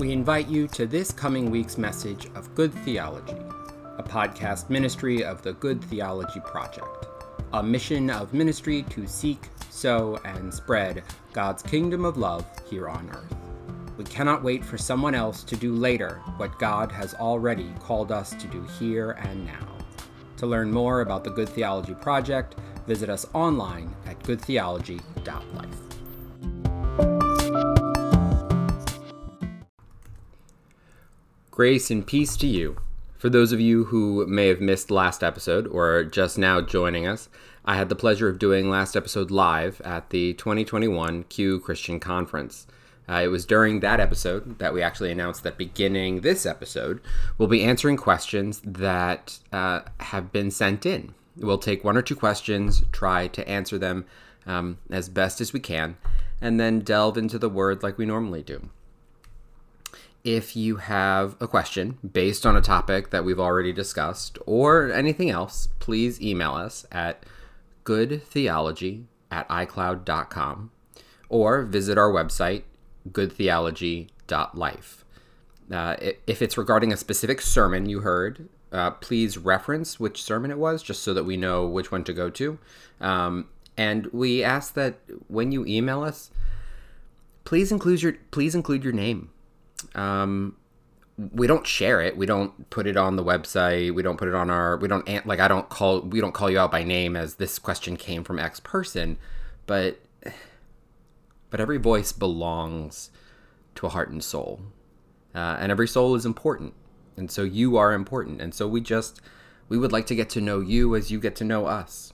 We invite you to this coming week's message of Good Theology, a podcast ministry of the Good Theology Project, a mission of ministry to seek, sow, and spread God's kingdom of love here on earth. We cannot wait for someone else to do later what God has already called us to do here and now. To learn more about the Good Theology Project, visit us online at goodtheology.life. Grace and peace to you. For those of you who may have missed last episode or are just now joining us, I had the pleasure of doing last episode live at the 2021 Q Christian Conference. Uh, it was during that episode that we actually announced that beginning this episode, we'll be answering questions that uh, have been sent in. We'll take one or two questions, try to answer them um, as best as we can, and then delve into the word like we normally do. If you have a question based on a topic that we've already discussed or anything else, please email us at goodtheology at icloud.com or visit our website goodtheology.life. Uh, if it's regarding a specific sermon you heard, uh, please reference which sermon it was, just so that we know which one to go to. Um, and we ask that when you email us, please include your please include your name. Um, we don't share it. We don't put it on the website. We don't put it on our. We don't like. I don't call. We don't call you out by name as this question came from X person, but but every voice belongs to a heart and soul. Uh, and every soul is important. And so you are important. And so we just, we would like to get to know you as you get to know us.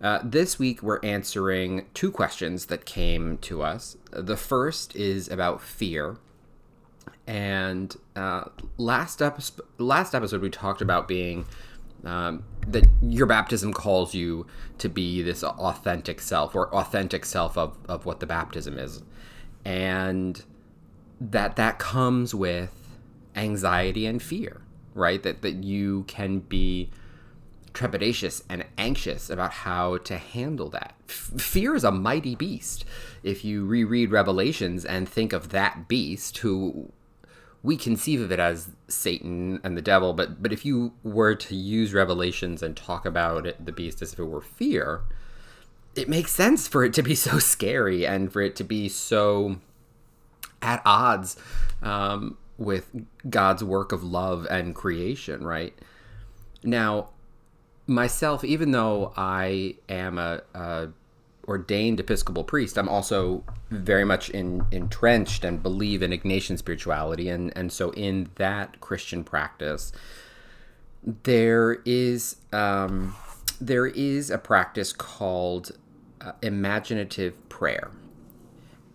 Uh, this week, we're answering two questions that came to us. The first is about fear. And uh, last, episode, last episode, we talked about being um, that your baptism calls you to be this authentic self or authentic self of, of what the baptism is. And that that comes with anxiety and fear right? That that you can be trepidatious and anxious about how to handle that F- fear is a mighty beast if you reread revelations and think of that beast who we conceive of it as Satan and the devil, but but if you were to use Revelations and talk about it, the beast as if it were fear, it makes sense for it to be so scary and for it to be so at odds um, with God's work of love and creation, right? Now, myself, even though I am a, a ordained Episcopal priest, I'm also very much in, entrenched and believe in Ignatian spirituality, and and so in that Christian practice, there is um, there is a practice called uh, imaginative prayer,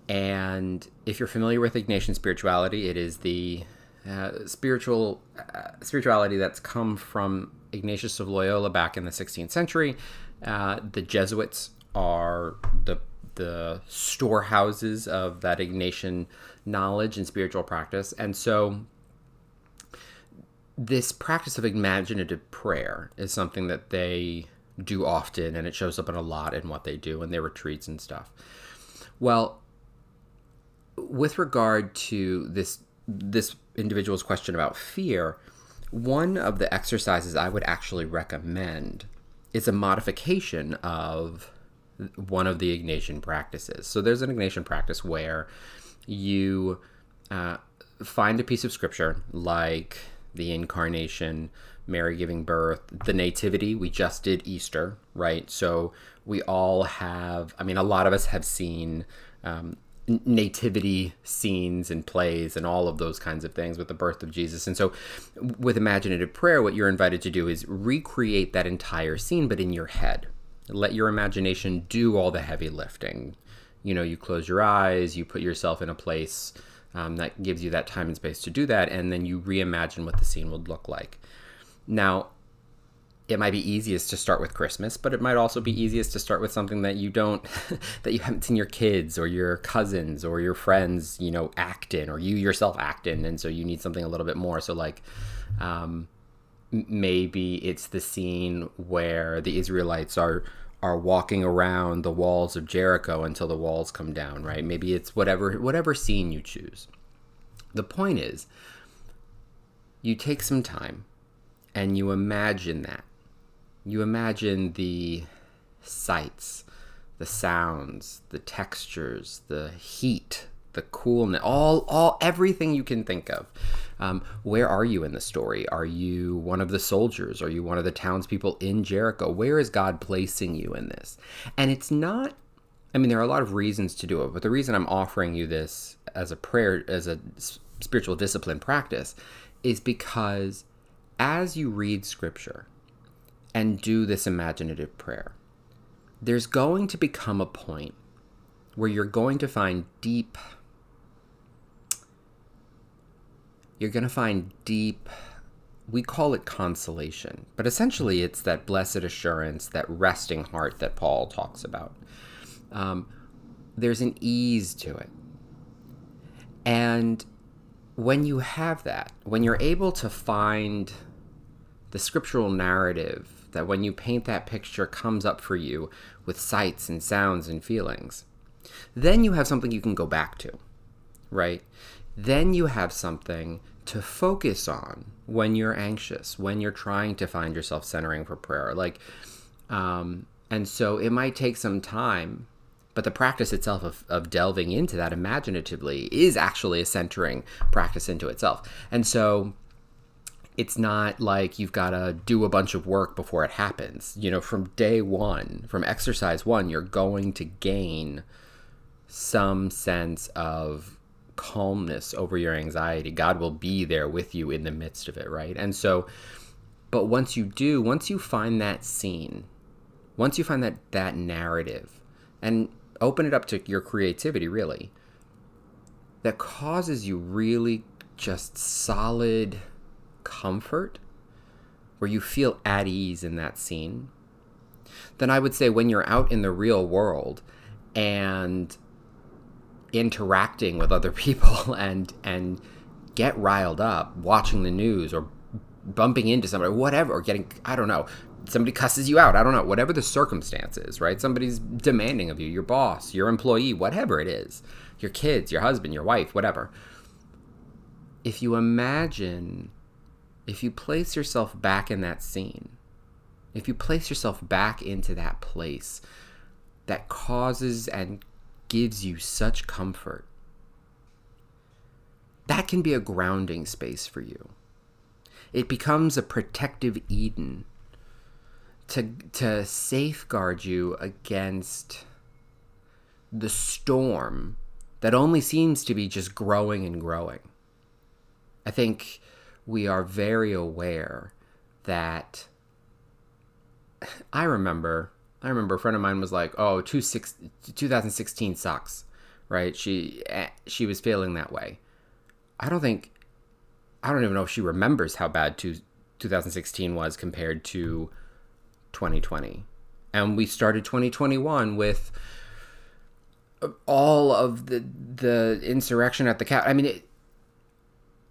and if you're familiar with Ignatian spirituality, it is the uh, spiritual uh, spirituality that's come from Ignatius of Loyola back in the 16th century. Uh, the Jesuits are the the storehouses of that Ignatian knowledge and spiritual practice. And so this practice of imaginative prayer is something that they do often and it shows up in a lot in what they do in their retreats and stuff. Well, with regard to this this individual's question about fear, one of the exercises I would actually recommend is a modification of one of the Ignatian practices. So there's an Ignatian practice where you uh, find a piece of scripture like the incarnation, Mary giving birth, the nativity. We just did Easter, right? So we all have, I mean, a lot of us have seen um, nativity scenes and plays and all of those kinds of things with the birth of Jesus. And so with imaginative prayer, what you're invited to do is recreate that entire scene, but in your head let your imagination do all the heavy lifting. You know, you close your eyes, you put yourself in a place um, that gives you that time and space to do that, and then you reimagine what the scene would look like. Now, it might be easiest to start with Christmas, but it might also be easiest to start with something that you don't, that you haven't seen your kids or your cousins or your friends, you know, act in, or you yourself act in, and so you need something a little bit more. So, like, um, maybe it's the scene where the Israelites are are walking around the walls of Jericho until the walls come down, right? Maybe it's whatever whatever scene you choose. The point is, you take some time and you imagine that. You imagine the sights, the sounds, the textures, the heat, the coolness, all, all, everything you can think of. Um, where are you in the story? Are you one of the soldiers? Are you one of the townspeople in Jericho? Where is God placing you in this? And it's not, I mean, there are a lot of reasons to do it, but the reason I'm offering you this as a prayer, as a spiritual discipline practice, is because as you read scripture and do this imaginative prayer, there's going to become a point where you're going to find deep you're going to find deep, we call it consolation, but essentially it's that blessed assurance, that resting heart that Paul talks about. Um, there's an ease to it. And when you have that, when you're able to find the scriptural narrative that when you paint that picture comes up for you with sights and sounds and feelings, then you have something you can go back to, right? then you have something to focus on when you're anxious, when you're trying to find yourself centering for prayer. Like, um, and so it might take some time, but the practice itself of, of delving into that imaginatively is actually a centering practice into itself. And so it's not like you've got to do a bunch of work before it happens. You know, from day one, from exercise one, you're going to gain some sense of calmness over your anxiety. God will be there with you in the midst of it, right? And so, but once you do, once you find that scene, once you find that that narrative, and open it up to your creativity, really, that causes you really just solid comfort, where you feel at ease in that scene, then I would say when you're out in the real world and interacting with other people and and get riled up watching the news or bumping into somebody whatever or getting i don't know somebody cusses you out i don't know whatever the circumstances right? Somebody's demanding of you your boss your employee whatever it is your kids your husband your wife whatever. If you imagine if you place yourself back in that scene if you place yourself back into that place that causes and gives you such comfort. That can be a grounding space for you. It becomes a protective Eden to, to safeguard you against the storm that only seems to be just growing and growing. I think we are very aware that I remember I remember a friend of mine was like, "Oh, 2016 sucks." Right? She eh, she was feeling that way. I don't think I don't even know if she remembers how bad two, 2016 was compared to 2020. And we started 2021 with all of the the insurrection at the cap. I mean, it,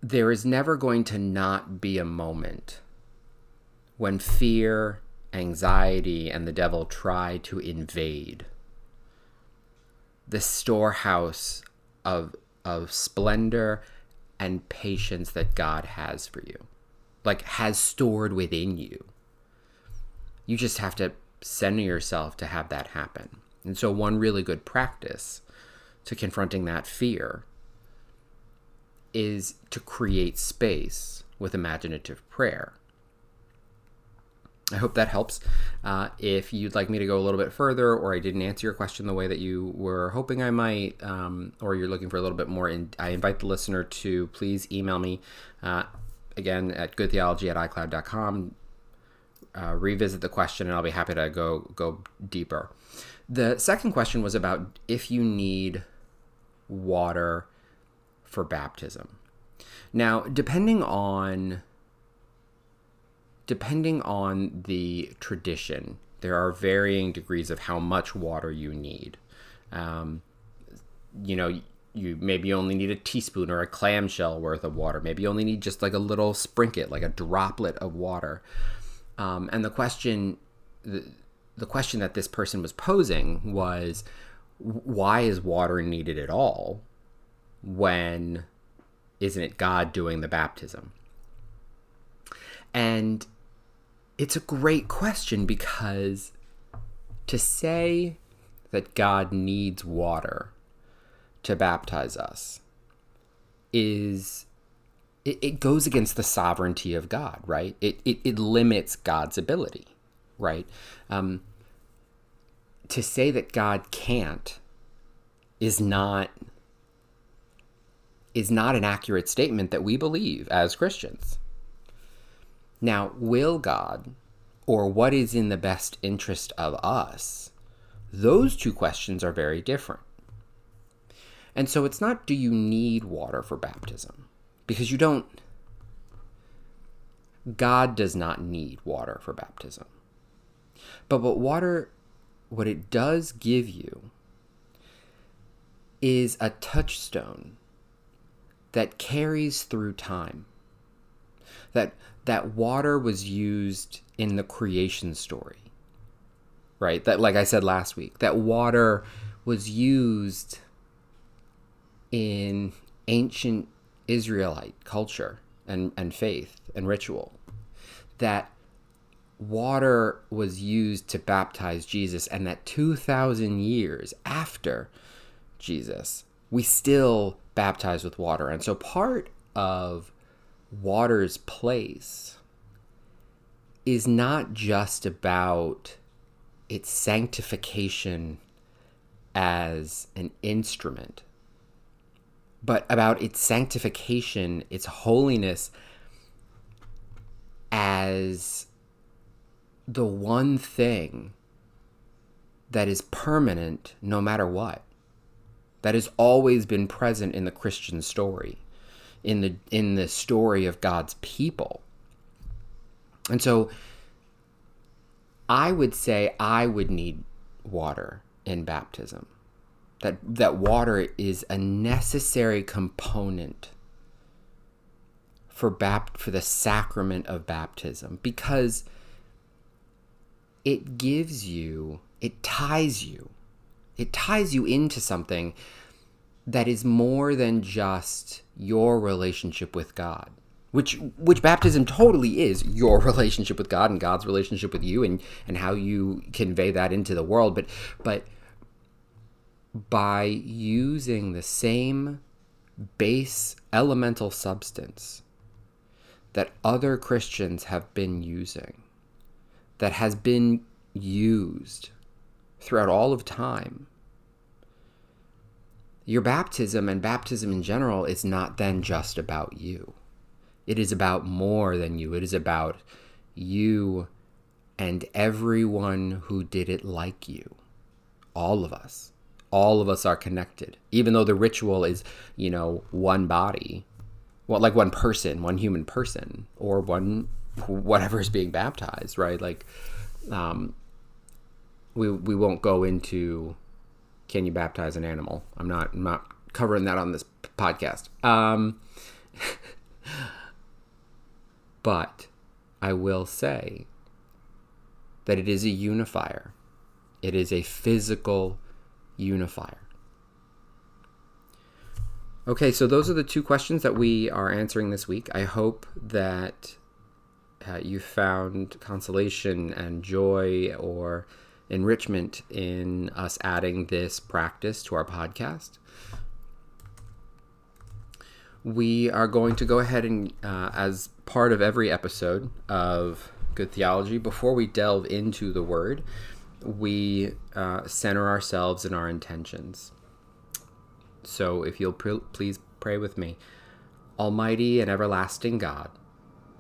there is never going to not be a moment when fear anxiety, and the devil try to invade the storehouse of, of splendor and patience that God has for you, like has stored within you. You just have to center yourself to have that happen. And so, one really good practice to confronting that fear is to create space with imaginative prayer. I hope that helps. Uh, if you'd like me to go a little bit further, or I didn't answer your question the way that you were hoping I might, um, or you're looking for a little bit more, in, I invite the listener to please email me uh, again at goodtheology at icloud.com. Uh, revisit the question, and I'll be happy to go go deeper. The second question was about if you need water for baptism. Now, depending on depending on the tradition, there are varying degrees of how much water you need. Um, you know, you maybe only need a teaspoon or a clamshell worth of water. Maybe you only need just like a little sprinkle, like a droplet of water. Um, and the question, the, the question that this person was posing was, why is water needed at all when Isn't it God doing the baptism? And it's a great question because to say that God needs water to baptize us is it, it goes against the sovereignty of God, right? It, it, it limits God's ability, right? Um, to say that God can't is not is not an accurate statement that we believe as Christians. Now, will God or what is in the best interest of us? Those two questions are very different. And so it's not do you need water for baptism? Because you don't. God does not need water for baptism. But what water, what it does give you, is a touchstone that carries through time. That that water was used in the creation story. Right? That like I said last week, that water was used in ancient Israelite culture and, and faith and ritual. That water was used to baptize Jesus, and that 2,000 years after Jesus, we still baptize with water. And so part of water's place is not just about its sanctification as an instrument, but about its sanctification, its holiness as the one thing that is permanent no matter what that has always been present in the Christian story, in the in the story of God's people. And so I would say I would need water in baptism. That that water is a necessary component for bapt for the sacrament of baptism because it gives you it ties you it ties you into something that is more than just your relationship with God. Which which baptism totally is your relationship with God and God's relationship with you and and how you convey that into the world but but by using the same base elemental substance that other Christians have been using that has been used throughout all of time, your baptism and baptism in general is not then just about you. It is about more than you. It is about you and everyone who did it like you. All of us. All of us are connected. Even though the ritual is, you know, one body, well, like one person, one human person, or one whatever is being baptized, right? Like, um, we we won't go into can you baptize an animal. I'm not I'm not covering that on this podcast. Um, but I will say that it is a unifier. It is a physical unifier. Okay, so those are the two questions that we are answering this week. I hope that uh, you found consolation and joy or enrichment in us adding this practice to our podcast. We are going to go ahead and, uh, as part of every episode of Good Theology, before we delve into the word, we uh, center ourselves in our intentions. So if you'll pr- please pray with me. Almighty and everlasting God,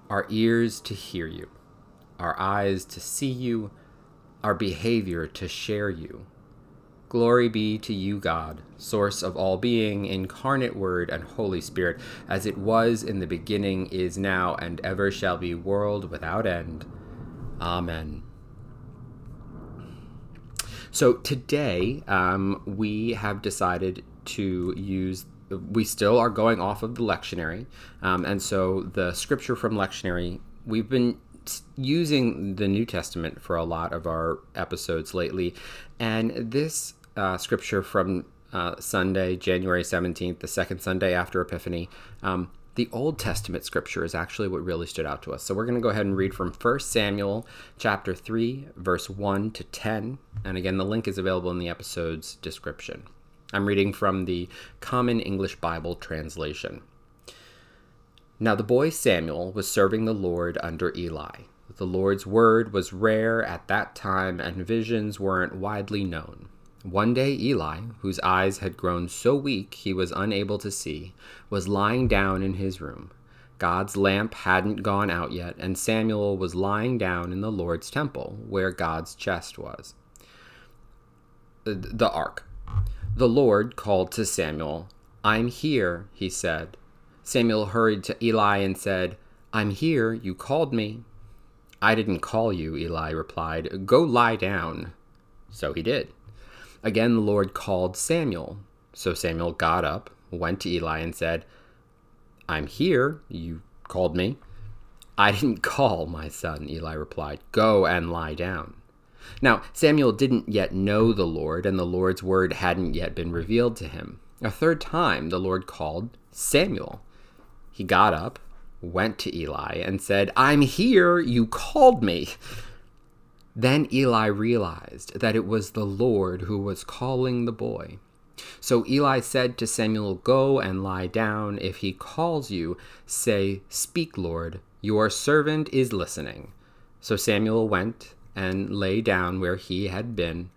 our ears to hear you, our eyes to see you, our behavior to share you. Glory be to you, God, source of all being, incarnate Word, and Holy Spirit, as it was in the beginning, is now, and ever shall be, world without end. Amen. So today, um, we have decided to use we still are going off of the lectionary. Um, and so the scripture from lectionary, we've been using the New Testament for a lot of our episodes lately, and this uh, scripture from uh, Sunday, January 17th, the second Sunday after Epiphany, um, the Old Testament scripture is actually what really stood out to us. So we're going to go ahead and read from 1 Samuel chapter 3, verse 1 to 10. And again, the link is available in the episode's description. I'm reading from the Common English Bible translation. Now the boy Samuel was serving the Lord under Eli. The Lord's word was rare at that time, and visions weren't widely known. One day, Eli, whose eyes had grown so weak he was unable to see, was lying down in his room. God's lamp hadn't gone out yet, and Samuel was lying down in the Lord's temple, where God's chest was. The ark. The Lord called to Samuel. I'm here, he said. Samuel hurried to Eli and said, I'm here, you called me. I didn't call you, Eli replied. Go lie down. So he did. Again, the Lord called Samuel. So Samuel got up, went to Eli, and said, I'm here. You called me. I didn't call, my son, Eli replied. Go and lie down. Now, Samuel didn't yet know the Lord, and the Lord's word hadn't yet been revealed to him. A third time, the Lord called Samuel. He got up, went to Eli, and said, I'm here. You called me. Then Eli realized that it was the Lord who was calling the boy. So Eli said to Samuel, Go and lie down. If he calls you, say, Speak, Lord, your servant is listening. So Samuel went and lay down where he had been.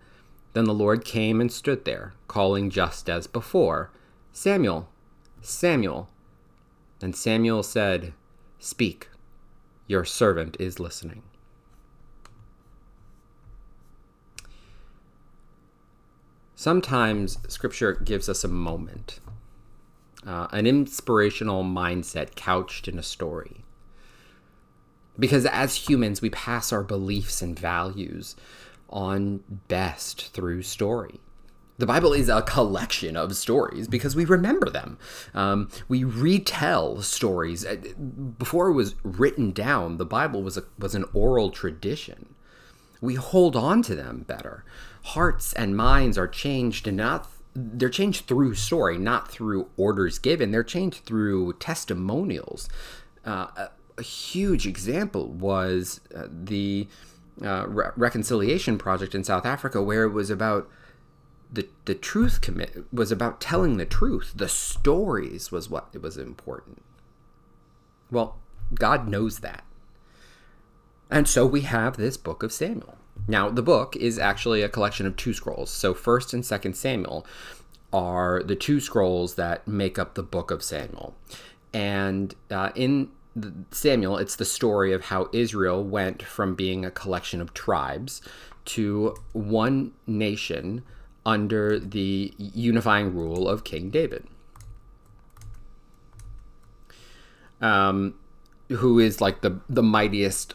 Then the Lord came and stood there, calling just as before, Samuel, Samuel. And Samuel said, Speak, your servant is listening. Sometimes scripture gives us a moment, uh, an inspirational mindset couched in a story. Because as humans, we pass our beliefs and values on best through story. The Bible is a collection of stories because we remember them. Um, we retell stories. Uh, before it was written down, the Bible was, a, was an oral tradition. We hold on to them better hearts and minds are changed and not they're changed through story, not through orders given. They're changed through testimonials. Uh, a, a, huge example was uh, the uh, Re- Reconciliation Project in South Africa, where it was about the the truth commit was about telling the truth. The stories was what it was important. Well, God knows that, and so we have this book of Samuel. Now, the book is actually a collection of two scrolls. So, 1st and 2nd Samuel are the two scrolls that make up the book of Samuel. And uh, in Samuel, it's the story of how Israel went from being a collection of tribes to one nation under the unifying rule of King David. Um, who is like the the mightiest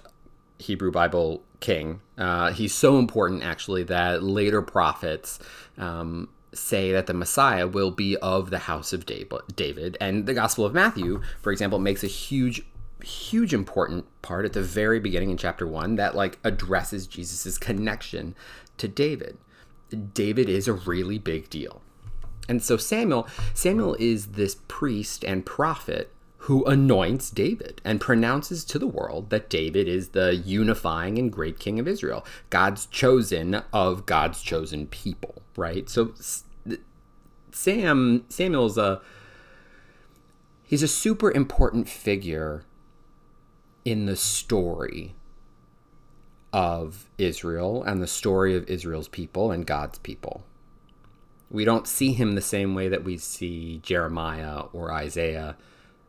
Hebrew Bible king. Uh, he's so important, actually, that later prophets um, say that the Messiah will be of the house of David. And the Gospel of Matthew, for example, makes a huge huge important part at the very beginning in chapter 1 that like addresses Jesus's connection to David. David is a really big deal. And so Samuel Samuel is this priest and prophet who anoints David and pronounces to the world that David is the unifying and great king of Israel, God's chosen of God's chosen people, right? So Sam Samuel's a he's a super important figure in the story of Israel and the story of Israel's people and God's people. We don't see him the same way that we see Jeremiah or Isaiah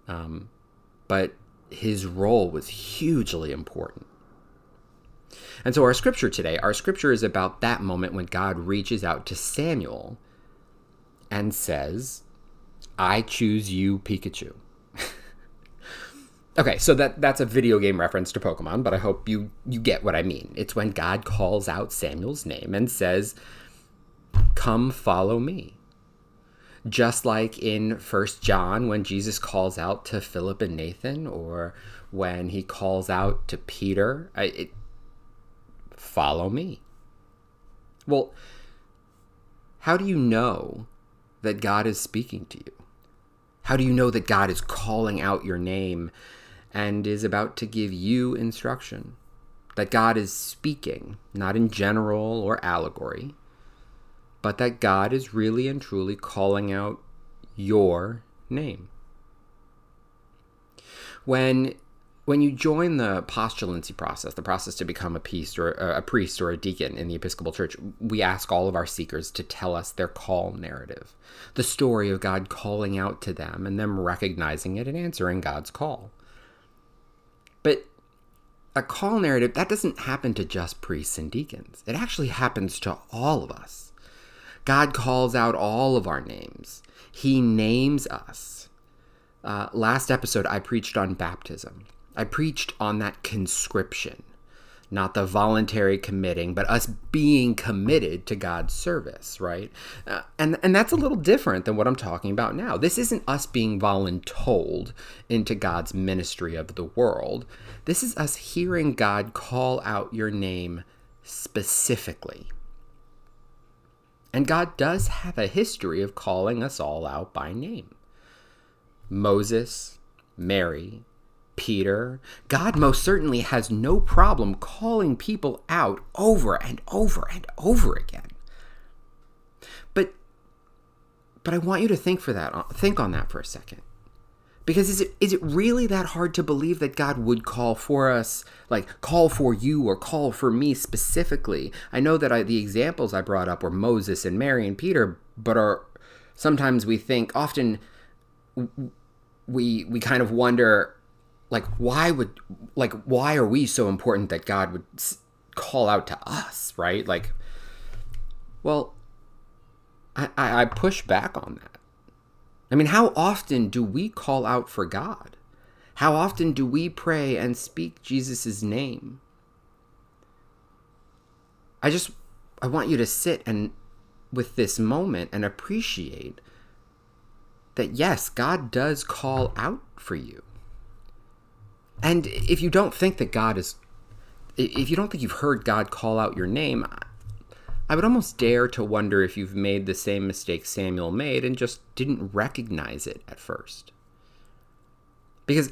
um, but his role was hugely important. And so, our scripture today, our scripture is about that moment when God reaches out to Samuel and says, I choose you, Pikachu. Okay, so that, that's a video game reference to Pokemon, but I hope you, you get what I mean. It's when God calls out Samuel's name and says, Come follow me just like in First John when Jesus calls out to Philip and Nathan, or when he calls out to Peter, I, it, follow me. Well, how do you know that God is speaking to you? How do you know that God is calling out your name and is about to give you instruction? That God is speaking, not in general or allegory, but that God is really and truly calling out your name. When when you join the postulancy process, the process to become a priest or a priest or a deacon in the Episcopal Church, we ask all of our seekers to tell us their call narrative, the story of God calling out to them and them recognizing it and answering God's call. A call narrative that doesn't happen to just priests and deacons. It actually happens to all of us. God calls out all of our names. He names us. Uh, last episode, I preached on baptism. I preached on that conscription, not the voluntary committing, but us being committed to God's service, right? Uh, and and that's a little different than what I'm talking about now. This isn't us being voluntold into God's ministry of the world. This is us hearing God call out your name specifically. And God does have a history of calling us all out by name. Moses, Mary, Peter, God most certainly has no problem calling people out over and over and over again. But but I want you to think for that uh, think on that for a second. Because is it is it really that hard to believe that God would call for us, like call for you or call for me specifically? I know that I, the examples I brought up were Moses and Mary and Peter, but are sometimes we think often we we kind of wonder like why would like why are we so important that god would call out to us right? Like well i i push back on that. I mean how often do we call out for god? How often do we pray and speak jesus' name? I just i want you to sit and with this moment and appreciate that yes god does call out for you and if you don't think that God is, if you don't think you've heard God call out your name, I would almost dare to wonder if you've made the same mistake Samuel made and just didn't recognize it at first. Because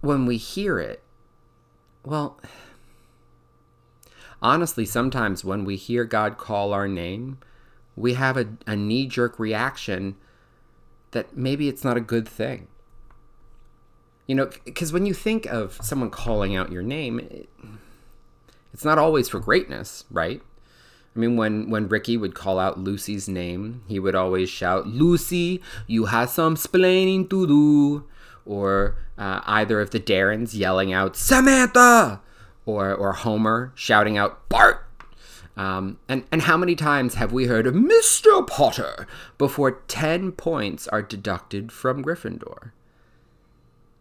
when we hear it, well, honestly, sometimes when we hear God call our name, we have a, a knee jerk reaction that maybe it's not a good thing. You know, because when you think of someone calling out your name, it, it's not always for greatness, right? I mean, when when Ricky would call out Lucy's name, he would always shout, "Lucy, you have some splaining to do," or uh, either of the Darrins yelling out, "Samantha," or or Homer shouting out, "Bart." Um, and and how many times have we heard Mr. Potter before ten points are deducted from Gryffindor?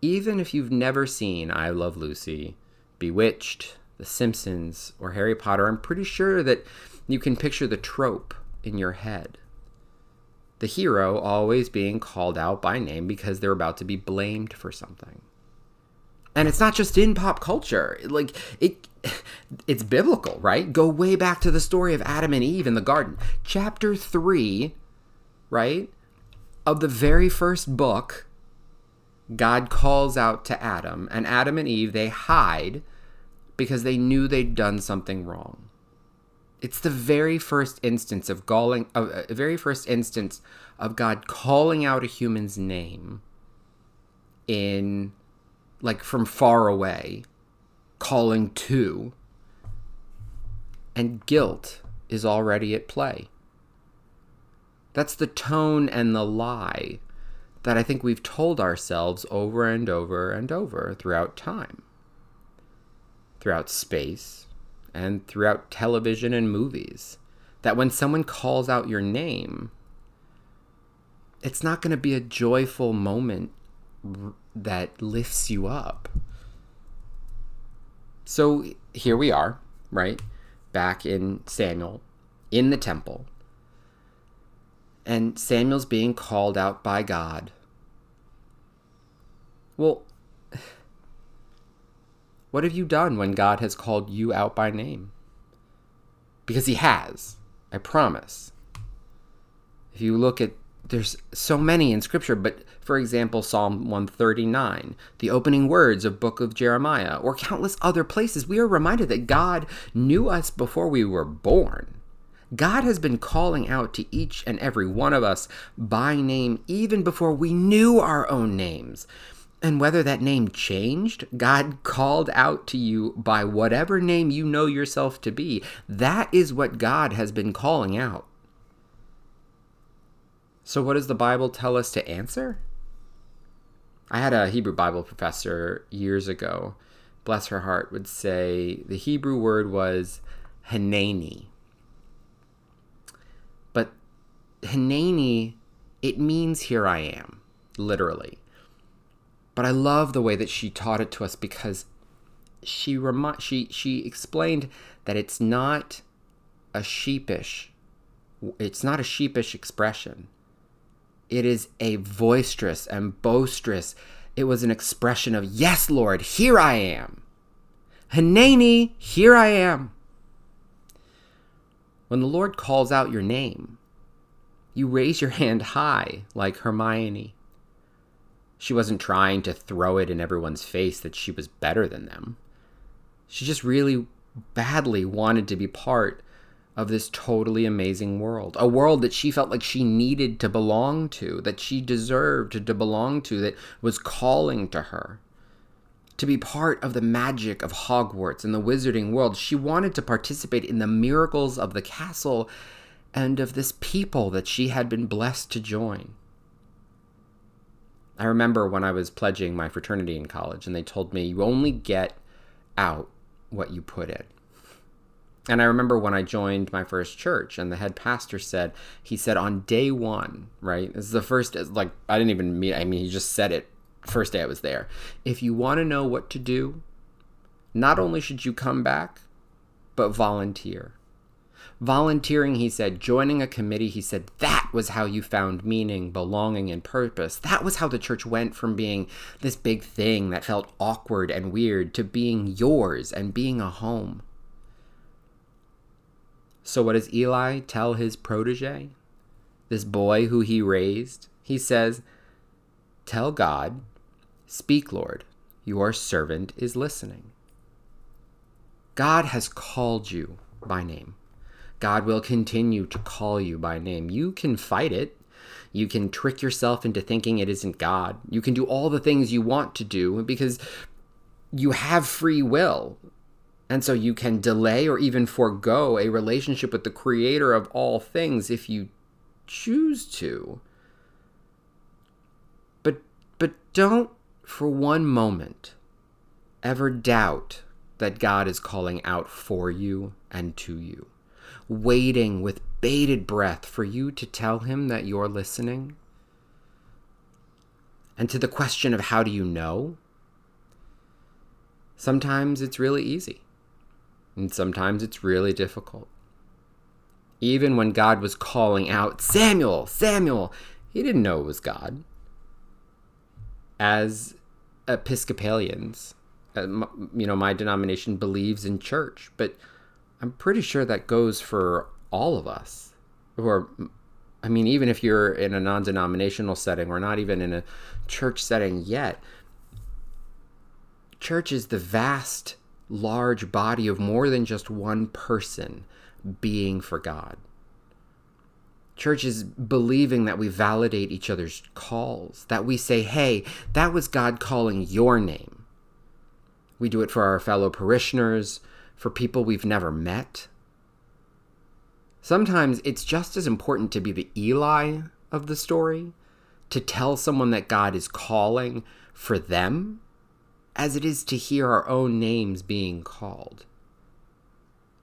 Even if you've never seen I Love Lucy, Bewitched, The Simpsons, or Harry Potter, I'm pretty sure that you can picture the trope in your head. The hero always being called out by name because they're about to be blamed for something. And it's not just in pop culture. Like it it's biblical, right? Go way back to the story of Adam and Eve in the garden. Chapter 3, right? Of the very first book God calls out to Adam, and Adam and Eve, they hide because they knew they'd done something wrong. It's the very first instance of galling, uh, uh very first instance of God calling out a human's name in, like, from far away, calling to, and guilt is already at play. That's the tone and the lie that I think we've told ourselves over and over and over throughout time, throughout space, and throughout television and movies. That when someone calls out your name, it's not going to be a joyful moment that lifts you up. So here we are, right? Back in Samuel, in the temple, and Samuel's being called out by God. Well, what have you done when God has called you out by name? Because He has, I promise. If you look at there's so many in scripture, but for example, Psalm 139, the opening words of book of Jeremiah, or countless other places, we are reminded that God knew us before we were born. God has been calling out to each and every one of us by name even before we knew our own names. And whether that name changed, God called out to you by whatever name you know yourself to be. That is what God has been calling out. So, what does the Bible tell us to answer? I had a Hebrew Bible professor years ago, bless her heart, would say the Hebrew word was Hineni. But Hineni, it means here I am, literally. But I love the way that she taught it to us because she remi- she she explained that it's not a sheepish it's not a sheepish expression. It is a boisterous and boisterous. It was an expression of, Yes, Lord, here I am. Hineni, here I am. When the Lord calls out your name, you raise your hand high like Hermione. She wasn't trying to throw it in everyone's face that she was better than them. She just really badly wanted to be part of this totally amazing world. A world that she felt like she needed to belong to, that she deserved to belong to, that was calling to her. To be part of the magic of Hogwarts and the wizarding world, she wanted to participate in the miracles of the castle and of this people that she had been blessed to join. I remember when I was pledging my fraternity in college, and they told me you only get out what you put in. And I remember when I joined my first church, and the head pastor said, he said on day one, right? This is the first, like, I didn't even meet, I mean, he just said it first day I was there. If you want to know what to do, not only should you come back, but volunteer. Volunteering, he said, joining a committee, he said, that was how you found meaning, belonging, and purpose. That was how the church went from being this big thing that felt awkward and weird to being yours and being a home. So, what does Eli tell his protege? This boy who he raised? He says, Tell God, Speak, Lord, your servant is listening. God has called you by name. God will continue to call you by name. You can fight it. You can trick yourself into thinking it isn't God. You can do all the things you want to do because you have free will. And so you can delay or even forego a relationship with the creator of all things if you choose to. But but don't for one moment ever doubt that God is calling out for you and to you, waiting with bated breath for you to tell him that you're listening. And to the question of how do you know? Sometimes it's really easy. And sometimes it's really difficult. Even when God was calling out, Samuel, Samuel, he didn't know it was God. As Episcopalians, uh, you know, my denomination believes in church, but I'm pretty sure that goes for all of us. Or, I mean, even if you're in a non denominational setting or not even in a church setting yet, church is the vast large body of more than just one person being for God. Church is believing that we validate each other's calls, that we say, hey, that was God calling your name. We do it for our fellow parishioners, for people we've never met. Sometimes it's just as important to be the Eli of the story, to tell someone that God is calling for them as it is to hear our own names being called.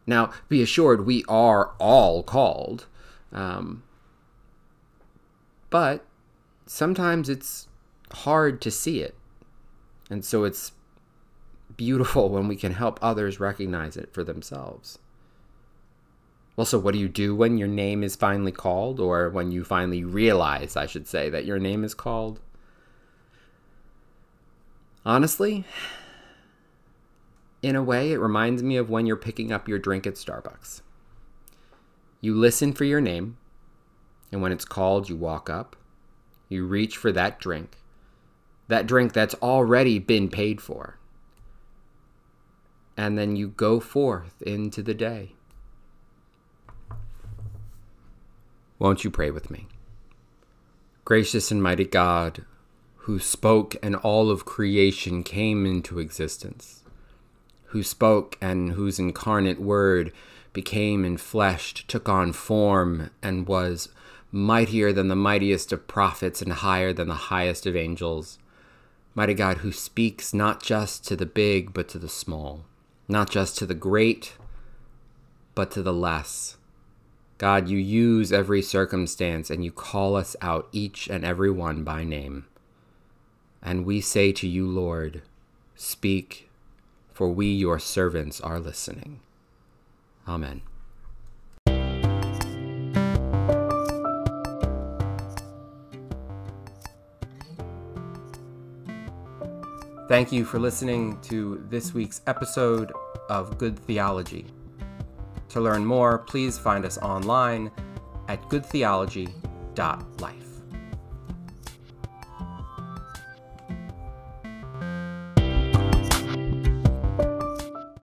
Now, be assured, we are all called. Um, but sometimes it's hard to see it. And so it's beautiful when we can help others recognize it for themselves. Well, so what do you do when your name is finally called, or when you finally realize, I should say, that your name is called? Honestly, in a way, it reminds me of when you're picking up your drink at Starbucks. You listen for your name, And when it's called, you walk up, you reach for that drink, that drink that's already been paid for. And then you go forth into the day. Won't you pray with me? Gracious and mighty God, who spoke and all of creation came into existence, who spoke and whose incarnate word became enfleshed, took on form, and was mightier than the mightiest of prophets and higher than the highest of angels. Mighty God, who speaks not just to the big, but to the small, not just to the great, but to the less. God, you use every circumstance and you call us out, each and every one by name. And we say to you, Lord, speak, for we, your servants, are listening. Amen. Thank you for listening to this week's episode of Good Theology. To learn more, please find us online at goodtheology.life.